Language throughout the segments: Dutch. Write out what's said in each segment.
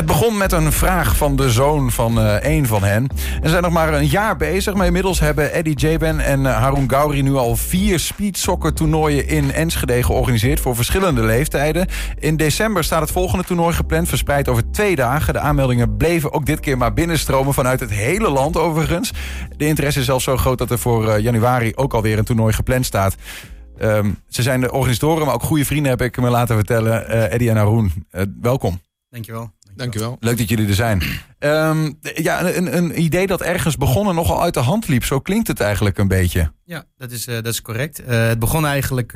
Het begon met een vraag van de zoon van uh, een van hen. En ze zijn nog maar een jaar bezig. Maar inmiddels hebben Eddie Jaben en uh, Harun Gauri nu al vier speedsoccer toernooien in Enschede georganiseerd voor verschillende leeftijden. In december staat het volgende toernooi gepland, verspreid over twee dagen. De aanmeldingen bleven ook dit keer maar binnenstromen vanuit het hele land overigens. De interesse is zelfs zo groot dat er voor uh, januari ook alweer een toernooi gepland staat. Um, ze zijn de organisatoren, maar ook goede vrienden heb ik me laten vertellen. Eddie en Haroon, uh, welkom. Dankjewel. Dankjewel. Leuk dat jullie er zijn. Um, ja, een, een, idee dat ergens begonnen nogal uit de hand liep. Zo klinkt het eigenlijk een beetje. Ja, dat is, uh, dat is correct. het begon eigenlijk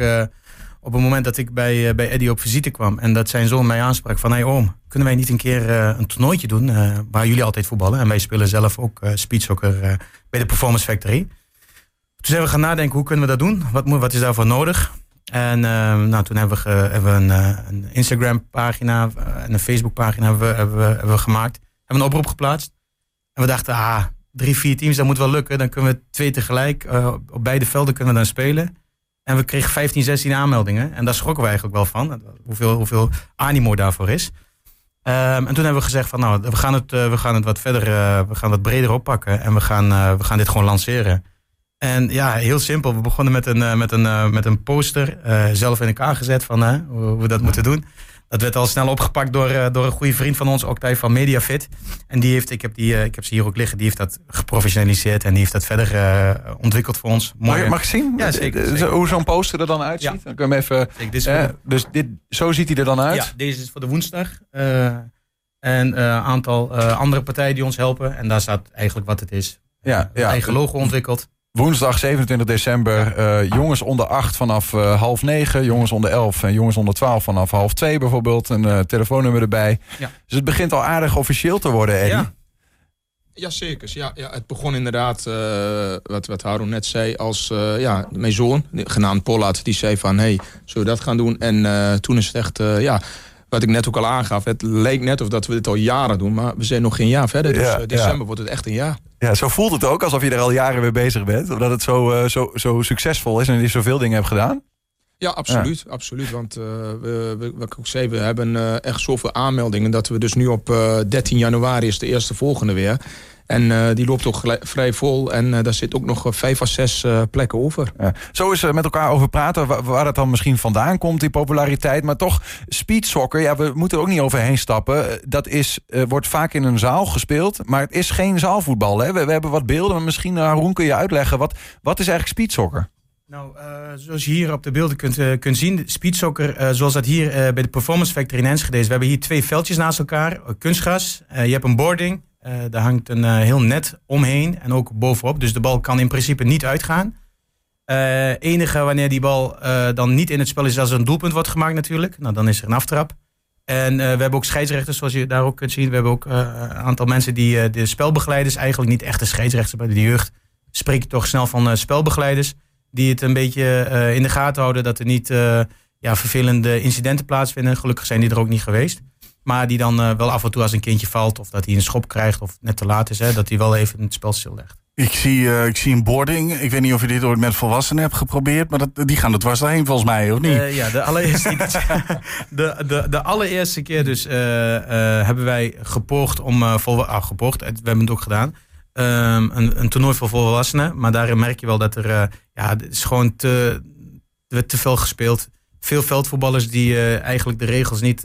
op het moment dat ik bij, bij Eddie op visite kwam. En dat zijn zoon mij aansprak van... Hey oom, kunnen wij niet een keer een toernooitje doen... waar jullie altijd voetballen? En wij spelen zelf ook speedsoccer bij de Performance Factory... Toen zijn we gaan nadenken, hoe kunnen we dat doen? Wat, moet, wat is daarvoor nodig? En uh, nou, toen hebben we, hebben een, uh, een Instagram pagina en een Facebook pagina hebben we, hebben, gemaakt. Hebben een oproep geplaatst. En we dachten, ah, drie, vier teams, dat moet wel lukken. Dan kunnen we twee tegelijk, uh, op beide velden kunnen we dan spelen. En we kregen 15, 16 aanmeldingen. En daar schrokken we eigenlijk wel van, hoeveel, hoeveel animo daarvoor is. Um, en toen hebben we gezegd van, nou, we gaan het, we gaan het wat verder, we gaan wat breder oppakken. En we gaan, we gaan dit gewoon lanceren. En ja, heel simpel. We begonnen met een, uh, met een, uh, met een poster, uh, zelf in elkaar gezet van hoe we dat moeten doen. Dat werd al snel opgepakt door, door een goede vriend van ons, Octave van Mediafit. En die heeft, ik heb, die, ik heb ze hier ook liggen, die heeft dat geprofessionaliseerd en die heeft dat verder ontwikkeld voor ons. Mooi. Mag ik zien? Ja, zeker. zeker. Hoe zo'n poster er dan uitziet? Ja. Dan kunnen we even. Zeker, dit de... dus dit, zo ziet hij er dan uit? Ja, deze is voor de woensdag. en een aantal andere partijen die ons helpen. En daar staat eigenlijk wat het is. Ja, ja. Eigen logo ontwikkeld. Woensdag 27 december, uh, jongens onder 8 vanaf uh, half 9, jongens onder 11 en jongens onder 12 vanaf half 2 bijvoorbeeld. Een uh, telefoonnummer erbij. Ja. Dus het begint al aardig officieel te worden, Eddie. Ja. Zeker. Ja, ja, het begon inderdaad, wat, wat Haroon net zei, als ja, mijn zoon, genaamd Pollard, die zei van, hey, zullen we dat gaan doen? En toen is het echt, ja, wat ik net ook al aangaf, het leek net of dat we dit al jaren doen, maar we zijn nog geen jaar verder. Dus ja, december ja. wordt het echt een jaar. Ja, zo voelt het ook, alsof je er al jaren mee bezig bent. Omdat het zo, uh, zo, zo succesvol is en je zoveel dingen hebt gedaan. Ja, absoluut. Ja. absoluut want uh, we, we, wat ik ook zei, we hebben uh, echt zoveel aanmeldingen... dat we dus nu op 13 januari is de eerste volgende weer... En uh, die loopt ook vrij vol. En uh, daar zit ook nog vijf of zes uh, plekken over. Ja. Zo is er met elkaar over praten waar, waar het dan misschien vandaan komt, die populariteit. Maar toch, speedsoccer, ja, we moeten er ook niet overheen stappen. Dat is, wordt vaak in een zaal gespeeld, maar het is geen zaalvoetbal. Hè? We, we hebben wat beelden, maar misschien, Haroon, kun je uitleggen. Wat, wat is eigenlijk speedsoccer? Nou, uh, zoals je hier op de beelden kunt, uh, kunt zien, speedsoccer, uh, zoals dat hier bij de Performance Factory in Enschede is. We hebben hier twee veldjes naast elkaar, kunstgras. je hebt een boarding, daar hangt een uh, heel net omheen en ook bovenop. Dus de bal kan in principe niet uitgaan. Uh, enige wanneer die bal dan niet in het spel is als er een doelpunt wordt gemaakt natuurlijk. Nou, dan is er een aftrap. En we hebben ook scheidsrechters, zoals je daar ook kunt zien. We hebben ook een aantal mensen die de spelbegeleiders, eigenlijk niet echte scheidsrechters bij de jeugd, spreek toch snel van spelbegeleiders. Die het een beetje in de gaten houden dat er niet ja, vervelende incidenten plaatsvinden. Gelukkig zijn die er ook niet geweest. Maar die dan uh, wel af en toe als een kindje valt of dat hij een schop krijgt of net te laat is, hè, dat hij wel even het spel stillegt. Ik zie, uh, ik zie een boarding. Ik weet niet of je dit ooit met volwassenen hebt geprobeerd, maar dat, die gaan er dwars heen volgens mij, of niet? Uh, ja, de allereerste, de, de, de allereerste keer dus hebben wij gepoogd om, vol, ah, gepoogd, we hebben het ook gedaan, um, een, een toernooi voor volwassenen. Maar daarin merk je wel dat er, ja, het is gewoon te, te veel gespeeld. Veel veldvoetballers die eigenlijk de regels niet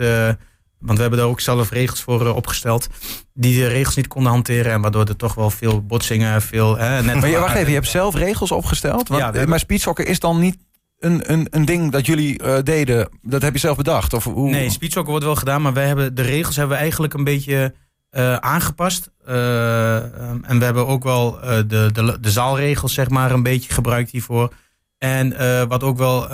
want we hebben daar ook zelf regels voor uh, opgesteld. Die de regels niet konden hanteren. En waardoor er toch wel veel botsingen, veel... Hè, net maar je, wacht even, je hebt zelf regels opgesteld? Want, ja. Maar speedsocker is dan niet een, een, een ding dat jullie uh, deden? Dat heb je zelf bedacht? Of hoe? Nee, speedsocker wordt wel gedaan. Maar wij hebben, de regels hebben we eigenlijk een beetje uh, aangepast. en we hebben ook wel de, de, de zaalregels zeg maar een beetje gebruikt hiervoor. En wat ook wel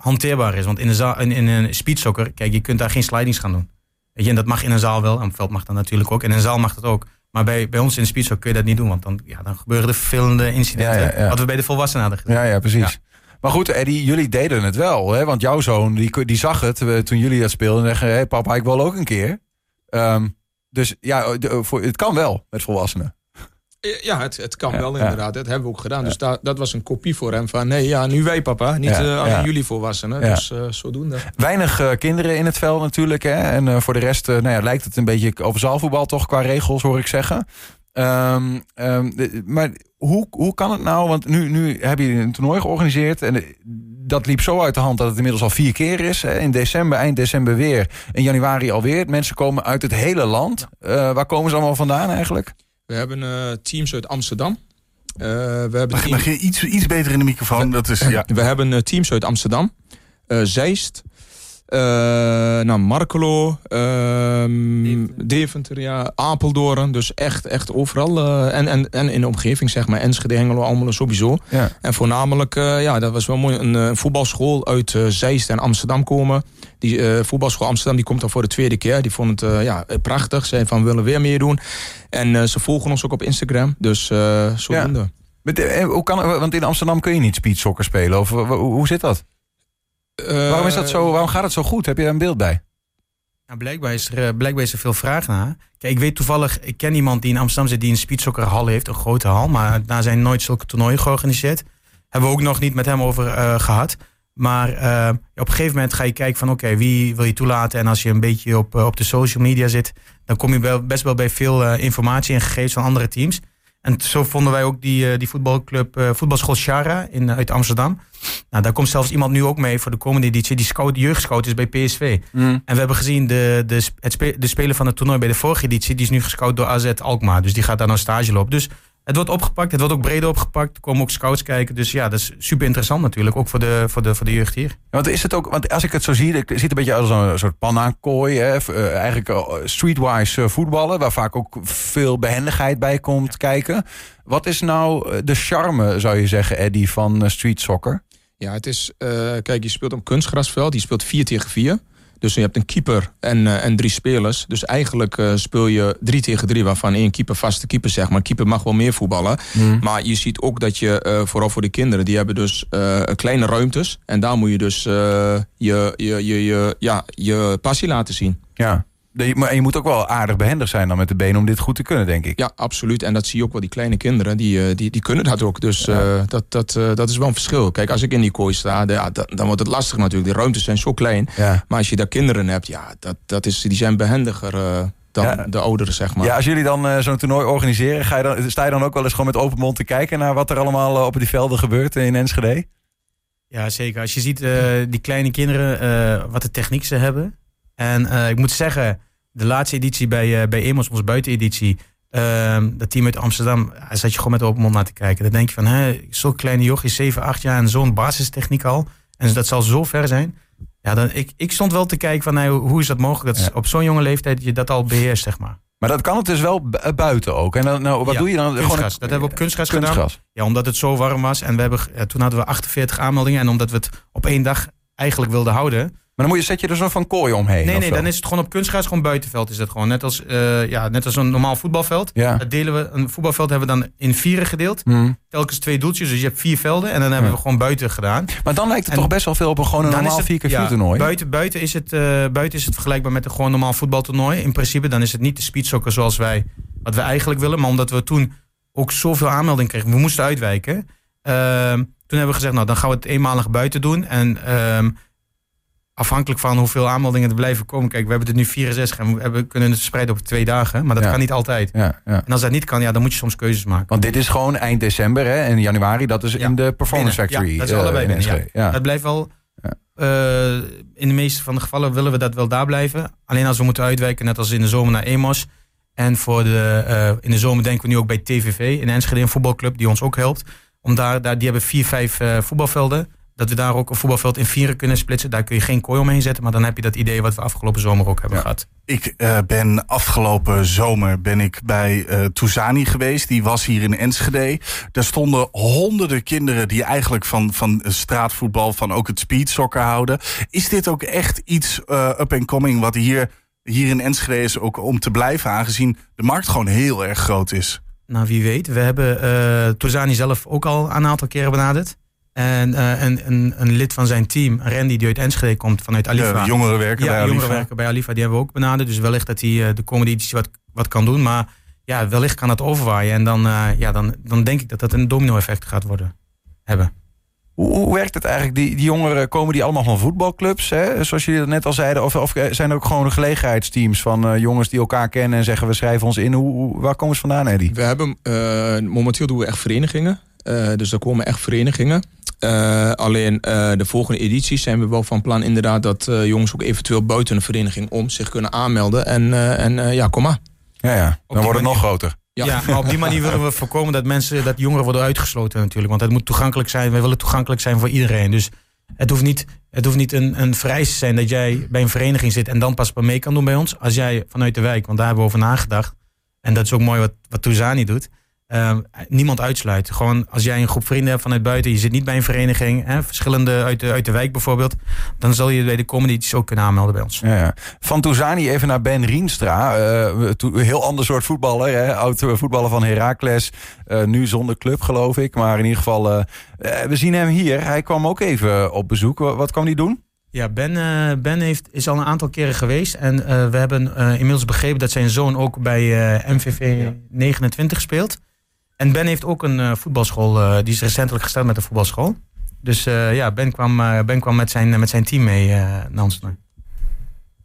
hanteerbaar is. Want in, de zaal, in, in een speedsocker, kijk, je kunt daar geen slidings gaan doen. Weet je, en dat mag in een zaal wel. En veld mag dat natuurlijk ook. En in een zaal mag dat ook. Maar bij, bij ons in de kun je dat niet doen. Want dan, ja, dan gebeuren er vervelende incidenten. Ja, ja, Wat we bij de volwassenen hadden gedaan. Ja, ja precies. Maar goed, Eddie, jullie deden het wel. Hè? Want jouw zoon, die, die zag het toen jullie dat speelden. En zeggen, hey, papa, ik wil ook een keer. Um, dus ja, voor, het kan wel met volwassenen. Ja, het, het kan Ja, wel ja. inderdaad. Dat hebben we ook gedaan. Dus da- dat was een kopie voor hem van... nee, ja, nu wij papa, niet Ja, eh, ja. jullie volwassenen. Dus eh, zodoende. Weinig eh, kinderen in het veld natuurlijk. Hè? En voor de rest nou ja, lijkt het een beetje over zaalvoetbal toch qua regels, hoor ik zeggen. Ehm, ehm, de- maar hoe, hoe kan het nou? Want nu, nu hebben jullie een toernooi georganiseerd. En dat liep zo uit de hand dat het inmiddels al vier keer is. Hè? In december, eind december weer. In januari alweer. Mensen komen uit het hele land. Waar komen ze allemaal vandaan eigenlijk? We hebben eh, teams uit Amsterdam. Eh, we hebben Mag, team- mag je iets, iets beter in de microfoon? Dat is, ja. We hebben eh, teams uit Amsterdam, eh, Zeist, eh nou, Markelo, ehm, Deventer, ja, Apeldoorn. Dus echt, echt overal. eh, en, en, en in de omgeving, zeg maar. Enschede, Hengelo, Almelo sowieso. Ja. En voornamelijk, eh, ja, dat was wel mooi. Een eh, voetbalschool uit Zeist en Amsterdam komen. Die eh, voetbalschool Amsterdam die komt al voor de tweede keer. Die vond het eh, ja, prachtig. Zeiden van, we willen weer meer doen. En eh, ze volgen ons ook op Instagram. Dus eh zodoende. Met, hoe kan, want in Amsterdam kun je niet speedsokker spelen. Of, hoe zit dat? Waarom, is dat zo, waarom gaat het zo goed? Heb je daar een beeld bij? Nou, blijkbaar, is er, eh, blijkbaar is er veel vraag naar. Kijk, ik weet toevallig, ik ken iemand die in Amsterdam zit die een speedsoccerhal heeft, een grote hal, maar daar zijn nooit zulke toernooien georganiseerd. Hebben we ook nog niet met hem over eh, gehad. Maar eh, op een gegeven moment ga je kijken van oké, wie wil je toelaten? En als je een beetje op, eh, op de social media zit, dan kom je wel, best wel bij veel eh, informatie en gegevens van andere teams. En zo vonden wij ook die, eh, die voetbalclub, eh, voetbalschool Shara in, uit Amsterdam. Nou, daar komt zelfs iemand nu ook mee voor de komende editie. Die scout, jeugdscout is bij PSV. En we hebben gezien de, de, het spe- de speler van het toernooi bij de vorige editie. Die is nu gescout door AZ Alkmaar. Dus die gaat daar nou stage lopen. Dus het wordt opgepakt. Het wordt ook breder opgepakt. Er komen ook scouts kijken. Dus ja, dat is super interessant natuurlijk. Ook voor de, voor de, voor de jeugd hier. Ja, Want is het ook, want als ik het zo zie, het ziet een beetje als een soort panna-kooi. Hè? eh, eigenlijk eh, streetwise eh, voetballen, waar vaak ook veel behendigheid bij komt kijken. Wat is nou de charme, zou je zeggen, Eddie, van street soccer? Ja, het is. eh, kijk, je speelt op kunstgrasveld. Je speelt 4 tegen 4. Dus je hebt een keeper en, eh, en drie spelers. Dus eigenlijk eh, speel je 3 tegen 3, waarvan één keeper vaste keeper zeg maar. Keeper mag wel meer voetballen. Maar je ziet ook dat je, eh, vooral voor de kinderen, die hebben dus kleine ruimtes. En daar moet je dus je, je, je, je, ja, je passie laten zien. Ja. Maar je moet ook wel aardig behendig zijn dan met de benen om dit goed te kunnen, denk ik. Ja, absoluut. En dat zie je ook wel. Die kleine kinderen, die, eh, die, die kunnen dat ook. Dus eh, dat, dat, eh, dat is wel een verschil. Kijk, als ik in die kooi sta, de- ja, dan, dan wordt het lastig natuurlijk. De ruimtes zijn zo klein. Ja. Maar als je daar kinderen hebt, ja, dat, dat is, die zijn behendiger eh, dan Ja. de ouderen, zeg maar. Ja, als jullie dan zo'n toernooi organiseren, ga je dan, sta je dan ook wel eens gewoon met open mond te kijken naar wat er allemaal op die velden gebeurt in Enschede? Ja, zeker. Als je ziet eh, die kleine kinderen, eh, wat de techniek ze hebben. En eh, ik moet zeggen, de laatste editie bij, eh bij Emos, onze buiteneditie. ehm, dat team uit Amsterdam, daar zat je gewoon met open mond naar te kijken. Dan denk je van, hè, zo'n kleine jochie, 7, 8 jaar en zo'n basistechniek al. En dat zal zo ver zijn. Ja, dan, ik, ik stond wel te kijken van, nou, hoe is dat mogelijk? Dat Ja. op zo'n jonge leeftijd je dat al beheerst, zeg maar. Maar dat kan het dus wel eh, buiten ook. En dan, nou, wat Ja, doe je dan? kunstgras. Dat hebben we op kunstgras gedaan. Ja, omdat het zo warm was. En we hebben, ja, toen hadden we 48 aanmeldingen. En omdat we het op één dag eigenlijk wilden houden. Maar dan moet je, zet je er zo van kooi omheen. Nee, nee, zo? dan is het gewoon op kunstgras, gewoon buitenveld is dat gewoon. Net als, eh, ja, net als een normaal voetbalveld. Ja. Dat delen we, een voetbalveld hebben we dan in vieren gedeeld. Hm. Telkens twee doeltjes, dus je hebt vier velden. En dan hebben we gewoon buiten gedaan. Maar dan lijkt het En toch best wel veel op een gewoon een normaal het- 4x4 ja, toernooi. Buiten, buiten, is het, eh, buiten is het vergelijkbaar met een gewoon normaal voetbaltoernooi. In principe, dan is het niet de speedsokker zoals wij, wat we eigenlijk willen. Maar omdat we toen ook zoveel aanmelding kregen, we moesten uitwijken. Ehm, toen hebben we gezegd, nou dan gaan we het eenmalig buiten doen. En ehm, afhankelijk van hoeveel aanmeldingen er blijven komen. Kijk, we hebben het nu 64 en we hebben, kunnen het verspreiden op twee dagen. Maar dat Ja. kan niet altijd. Ja, ja. En als dat niet kan, ja, dan moet je soms keuzes maken. Want dit is gewoon eind december hè, en januari. Dat is in de Performance binnen. Factory. Ja, dat is allebei in binnen. Dat blijft wel. Eh, in de meeste van de gevallen willen we dat wel daar blijven. Alleen als we moeten uitwijken, net als in de zomer naar EMOS. En voor de, eh, in de zomer denken we nu ook bij TVV in Enschede, een voetbalclub die ons ook helpt. Om daar, daar die hebben vier, vijf voetbalvelden. Dat we daar ook een voetbalveld in vieren kunnen splitsen. Daar kun je geen kooi omheen zetten. Maar dan heb je dat idee wat we afgelopen zomer ook hebben Ja. gehad. Ik eh, ben afgelopen zomer ben ik bij Touzani geweest. Die was hier in Enschede. Daar stonden honderden kinderen die eigenlijk van, van straatvoetbal, van ook het speedsoccer houden. Is dit ook echt iets eh, up and coming wat hier, hier in Enschede is ook om te blijven, aangezien de markt gewoon heel erg groot is? Nou, wie weet. We hebben Torzani zelf ook al een aantal keren benaderd. En eh, een, een, een lid van zijn team, Randy, die uit Enschede komt, vanuit Alifa. De jongeren werken ja, bij jongeren Alifa. werken bij Alifa, die hebben we ook benaderd. Dus wellicht dat hij eh, de komende editie wat, wat kan doen. Maar ja, wellicht kan dat overwaaien. En dan, eh, ja, dan, dan denk ik dat dat een domino-effect gaat worden hebben. Hoe, hoe werkt het eigenlijk? Die, die jongeren, komen die allemaal van voetbalclubs? Hè? Zoals jullie dat net al zeiden. Of, of zijn er ook gewoon gelegenheidsteams van eh, jongens die elkaar kennen en zeggen we schrijven ons in? Hoe, hoe- waar komen ze vandaan, Eddie? We hebben, eh, momenteel doen we echt verenigingen. Eh, dus er komen echt verenigingen. Eh, alleen eh, de volgende edities zijn we wel van plan inderdaad dat eh, jongens ook eventueel buiten een vereniging om zich kunnen aanmelden. En, eh, en eh, ja, kom maar. Ja, ja. Dan wordt het nog groter. Ja. Ja. maar op die manier willen we voorkomen dat mensen, dat jongeren worden uitgesloten natuurlijk. Want het moet toegankelijk zijn. We willen toegankelijk zijn voor iedereen. Dus het hoeft niet, het hoeft niet een, een vereiste te zijn dat jij bij een vereniging zit en dan pas mee kan doen bij ons. Als jij vanuit de wijk, want daar hebben we over nagedacht. En dat is ook mooi wat, wat Touzani doet. Eh, niemand uitsluit. Gewoon als jij een groep vrienden hebt vanuit buiten, je zit niet bij een vereniging, hè, verschillende uit de, uit de wijk bijvoorbeeld, dan zal je bij de komende edities ook kunnen aanmelden bij ons. Ja, ja. Van Touzani even naar Ben Rienstra. To- heel ander soort voetballer. Hè? Oud voetballer van Heracles. Eh, nu zonder club, geloof ik. Maar in ieder geval, eh, we zien hem hier. Hij kwam ook even op bezoek. Wa- Wat kwam hij doen? Ja, Ben, ben heeft, is al een aantal keren geweest. En we hebben inmiddels begrepen dat zijn zoon ook bij MVV 29 speelt. En Ben heeft ook een eh, voetbalschool. eh, die is recentelijk gestart met een voetbalschool. Dus eh, ja, Ben kwam, eh, ben kwam met, zijn, met zijn team mee eh naar ons.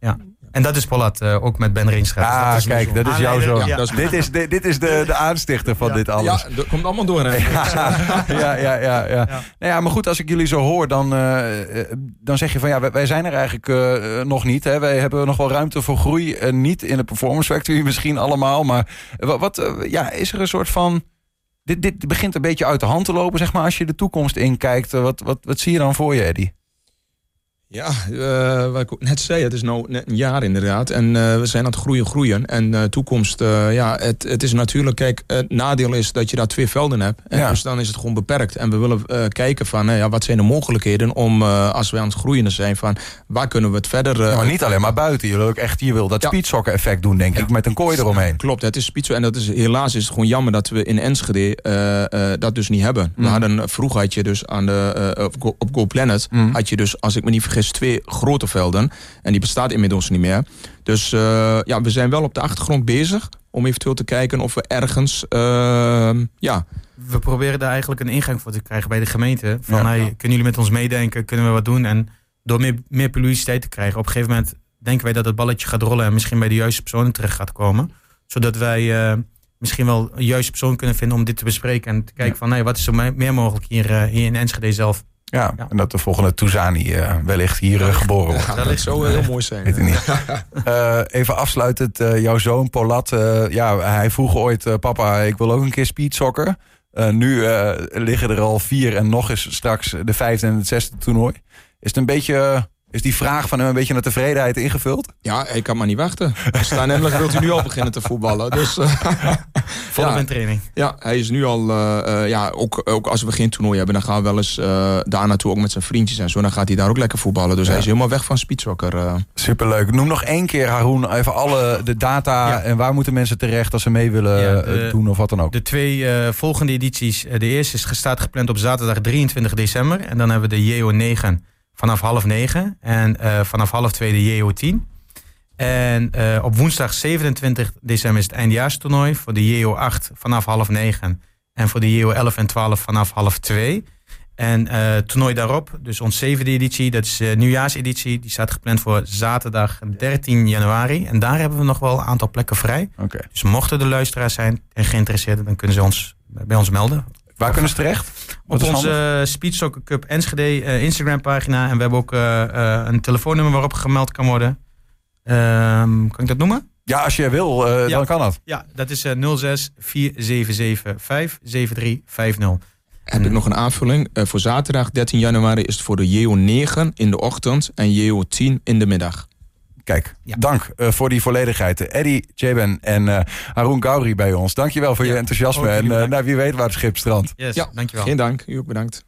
Ja. En dat is Pollat, eh, ook met Ben Rienstra. Dus Ah, dat is kijk, dat is Ah, jouw nee, zoon. ja, dat is- dit, is, dit, dit is de, de aanstichter van Ja. dit alles. Ja, dat komt allemaal door. Hè? ja, ja, ja, ja. Ja. Nou ja, maar goed, als ik jullie zo hoor, dan, dan zeg je van ja, wij, wij zijn er eigenlijk eh, nog niet. Hè. Wij hebben nog wel ruimte voor groei. niet in de Performance Factory misschien allemaal. Maar wat, wat ja, is er een soort van. Dit, dit begint een beetje uit de hand te lopen, zeg maar, als je de toekomst inkijkt. Wat, wat, wat zie je dan voor je, Eddie? Ja, eh, wat ik net zei, het is nu net een jaar inderdaad. En eh, we zijn aan het groeien, groeien. En eh, toekomst, ja, het, het is natuurlijk, kijk, het nadeel is dat je daar twee velden hebt. En Ja. Dus dan is het gewoon beperkt. En we willen kijken van, nou ja, wat zijn de mogelijkheden om, als we aan het groeien zijn, van waar kunnen we het verder... Ja, maar niet alleen maar buiten. Je wil ook echt, je wil dat Ja. effect doen, denk ik, met een kooi eromheen. Klopt, het is. En dat is, helaas is het gewoon jammer dat we in Enschede dat dus niet hebben. We Mm. hadden, vroeger had je dus aan de, op, Go, op Go Planet... Mm. had je dus, als ik me niet vergis, twee grote velden. En die bestaat inmiddels niet meer. Dus eh, ja, we zijn wel op de achtergrond bezig... om eventueel te kijken of we ergens... eh, ja, we proberen daar eigenlijk een ingang voor te krijgen bij de gemeente. Van, Ja. hey, kunnen jullie met ons meedenken? Kunnen we wat doen? En door meer, meer publiciteit te krijgen, op een gegeven moment denken wij dat het balletje gaat rollen en misschien bij de juiste personen terecht gaat komen. Zodat wij eh, misschien wel een juiste persoon kunnen vinden om dit te bespreken en te kijken van, hey, wat is er me- meer mogelijk hier, eh, hier in Enschede zelf? Ja, Ja. en dat de volgende Touzani eh, wellicht hier eh, geboren wordt. ja dat ligt- zou heel mooi zijn. Weet ik niet. Eh, even afsluitend, eh, jouw zoon Polat, eh, ja, hij vroeg ooit, eh, papa, ik wil ook een keer speedsokker. Eh, nu eh, liggen er al vier en nog eens straks de vijfde en het zesde toernooi. Is het een beetje, is die vraag van hem een beetje naar tevredenheid ingevuld? Ja, ik kan maar niet wachten. Staan Emmerich wilt u nu al beginnen te voetballen. Dus eh, Ja. in training. Ja, hij is nu al, eh, eh, ja, ook, ook als we geen toernooi hebben, dan gaan we wel eens eh, daar naartoe ook met zijn vriendjes en zo. Dan gaat hij daar ook lekker voetballen. Dus Ja. hij is helemaal weg van speedsokker. Superleuk. Noem nog één keer, Haroon, even alle de data Ja. en waar moeten mensen terecht als ze mee willen Ja, de- doen of wat dan ook. De twee eh, volgende edities, de eerste is gestaat gepland op zaterdag 23 december. En dan hebben we de JO9 vanaf half negen. En eh, vanaf half twee de JO10. En eh, op woensdag 27 december is het eindejaarstoernooi. Voor de JO8 vanaf half negen. En voor de JO11 en 12 vanaf half twee. En het toernooi daarop, dus ons zevende editie, dat is de nieuwjaarseditie. Die staat gepland voor zaterdag 13 januari. En daar hebben we nog wel een aantal plekken vrij. Oké. Dus mochten er luisteraars zijn en geïnteresseerd, dan kunnen ze ons bij ons melden. Waar kunnen ze terecht? Wat Op onze handig? uh, Speed Soccer Cup Enschede eh, Instagram pagina. En we hebben ook eh, eh, een telefoonnummer waarop gemeld kan worden. Ehm, kan ik dat noemen? Ja, als je wil, eh, Ja. dan kan dat. Ja, dat is eh 06 477 57350. Heb ik nog een aanvulling? Eh, voor zaterdag 13 januari is het voor de JO9 in de ochtend en JO10 in de middag. Kijk, Ja. dank eh, voor die volledigheid. Eddie, Jaben en eh Haroon Gauri bij ons. Dankjewel voor je enthousiasme. ook En eh, bedankt. nou, wie weet waar het schip strandt. Yes, Ja, dankjewel. Geen dank, u ook bedankt.